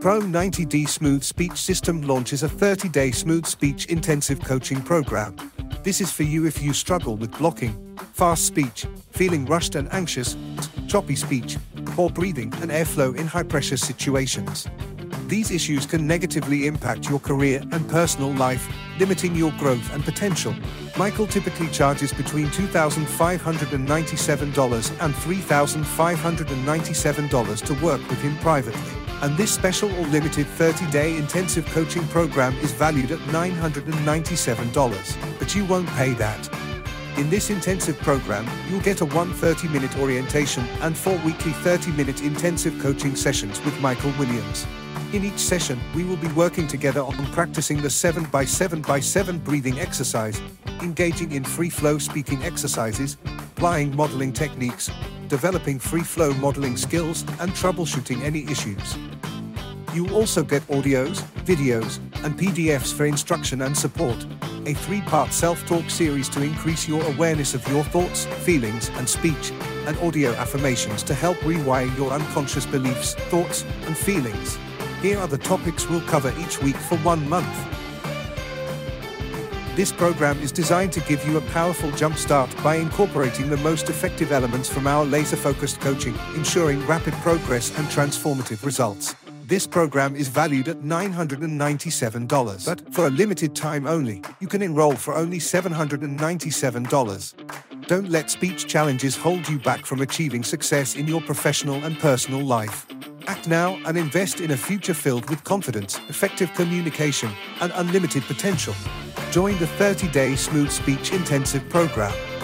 Pro 90D Smooth Speech System launches a 30 day smooth speech intensive coaching program. This is for you if you struggle with blocking, fast speech, feeling rushed and anxious, choppy speech, poor breathing, and airflow in high pressure situations. These issues can negatively impact your career and personal life, limiting your growth and potential. Michael typically charges between $2,597 and $3,597 to work with him privately. And this special or limited 30 day intensive coaching program is valued at $997. But you won't pay that. In this intensive program, you'll get a 130 minute orientation and four weekly 30 minute intensive coaching sessions with Michael Williams. In each session, we will be working together on practicing the 7x7x7 breathing exercise, engaging in free flow speaking exercises, applying modeling techniques, developing free flow modeling skills, and troubleshooting any issues. You'll also get audios, videos, and PDFs for instruction and support. A three part self talk series to increase your awareness of your thoughts, feelings, and speech, and audio affirmations to help rewire your unconscious beliefs, thoughts, and feelings. Here are the topics we'll cover each week for one month. This program is designed to give you a powerful jumpstart by incorporating the most effective elements from our laser focused coaching, ensuring rapid progress and transformative results. This program is valued at $997, but for a limited time only, you can enroll for only $797. Don't let speech challenges hold you back from achieving success in your professional and personal life. Act now and invest in a future filled with confidence, effective communication, and unlimited potential. Join the 30 day Smooth Speech Intensive program.